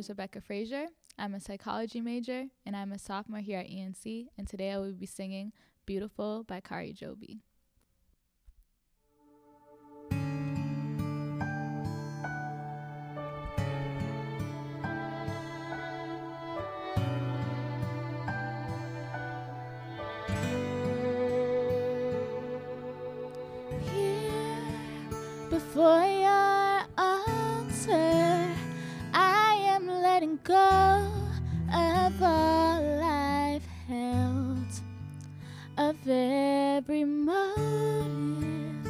is Rebecca Frazier. I'm a psychology major and I'm a sophomore here at ENC. And today I will be singing Beautiful by Kari Jobe. before go of all I've held, of every motive,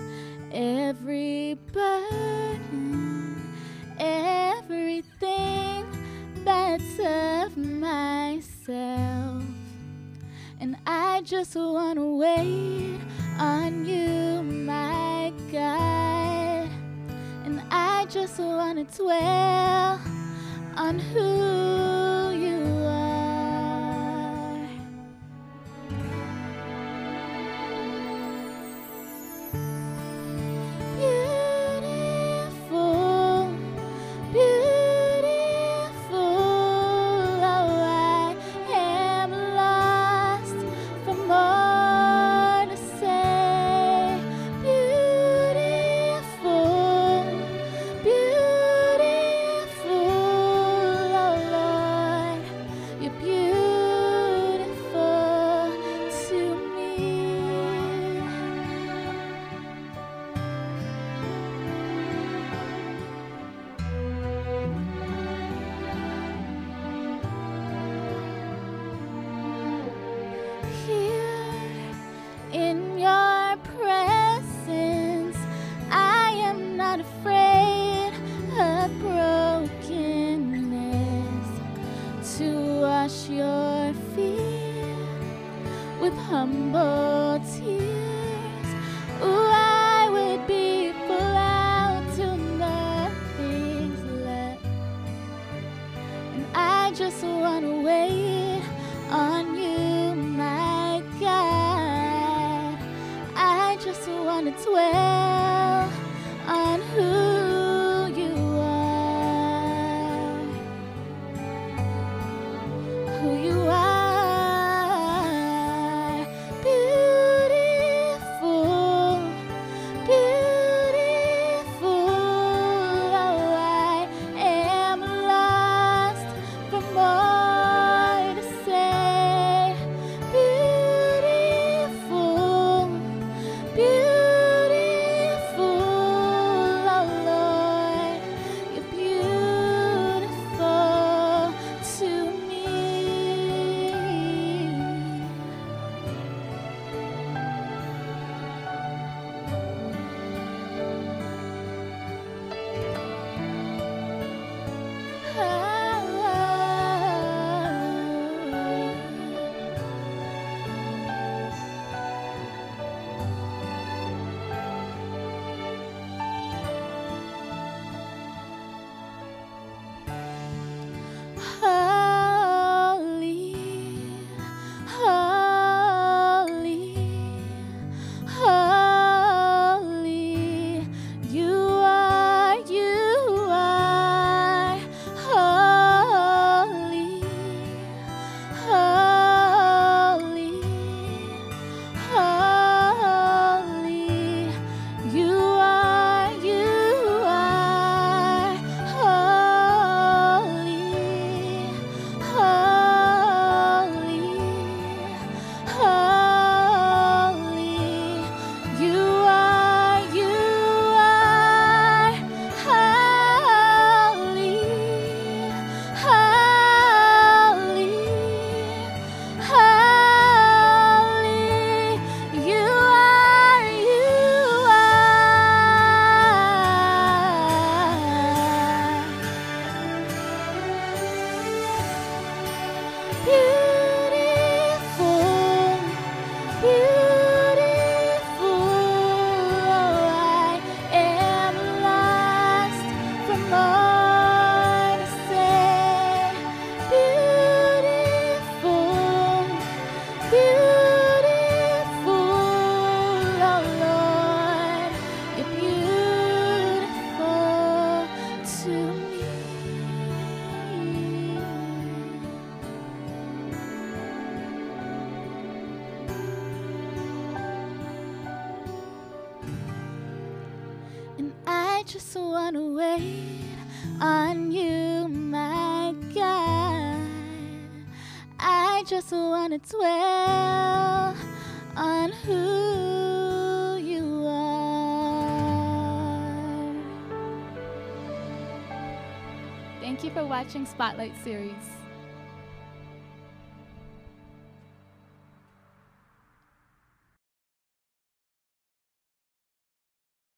every burden, everything that's of myself. And I just wanna wait on you, my God. And I just wanna dwell on who wash your feet with humble tears. Ooh, I would be full till nothing's left. And I just wanna wait on you, my God. I just wanna dwell on who just wanna wait on you, my God. I just wanna dwell on who you are. Thank you for watching Spotlight Series.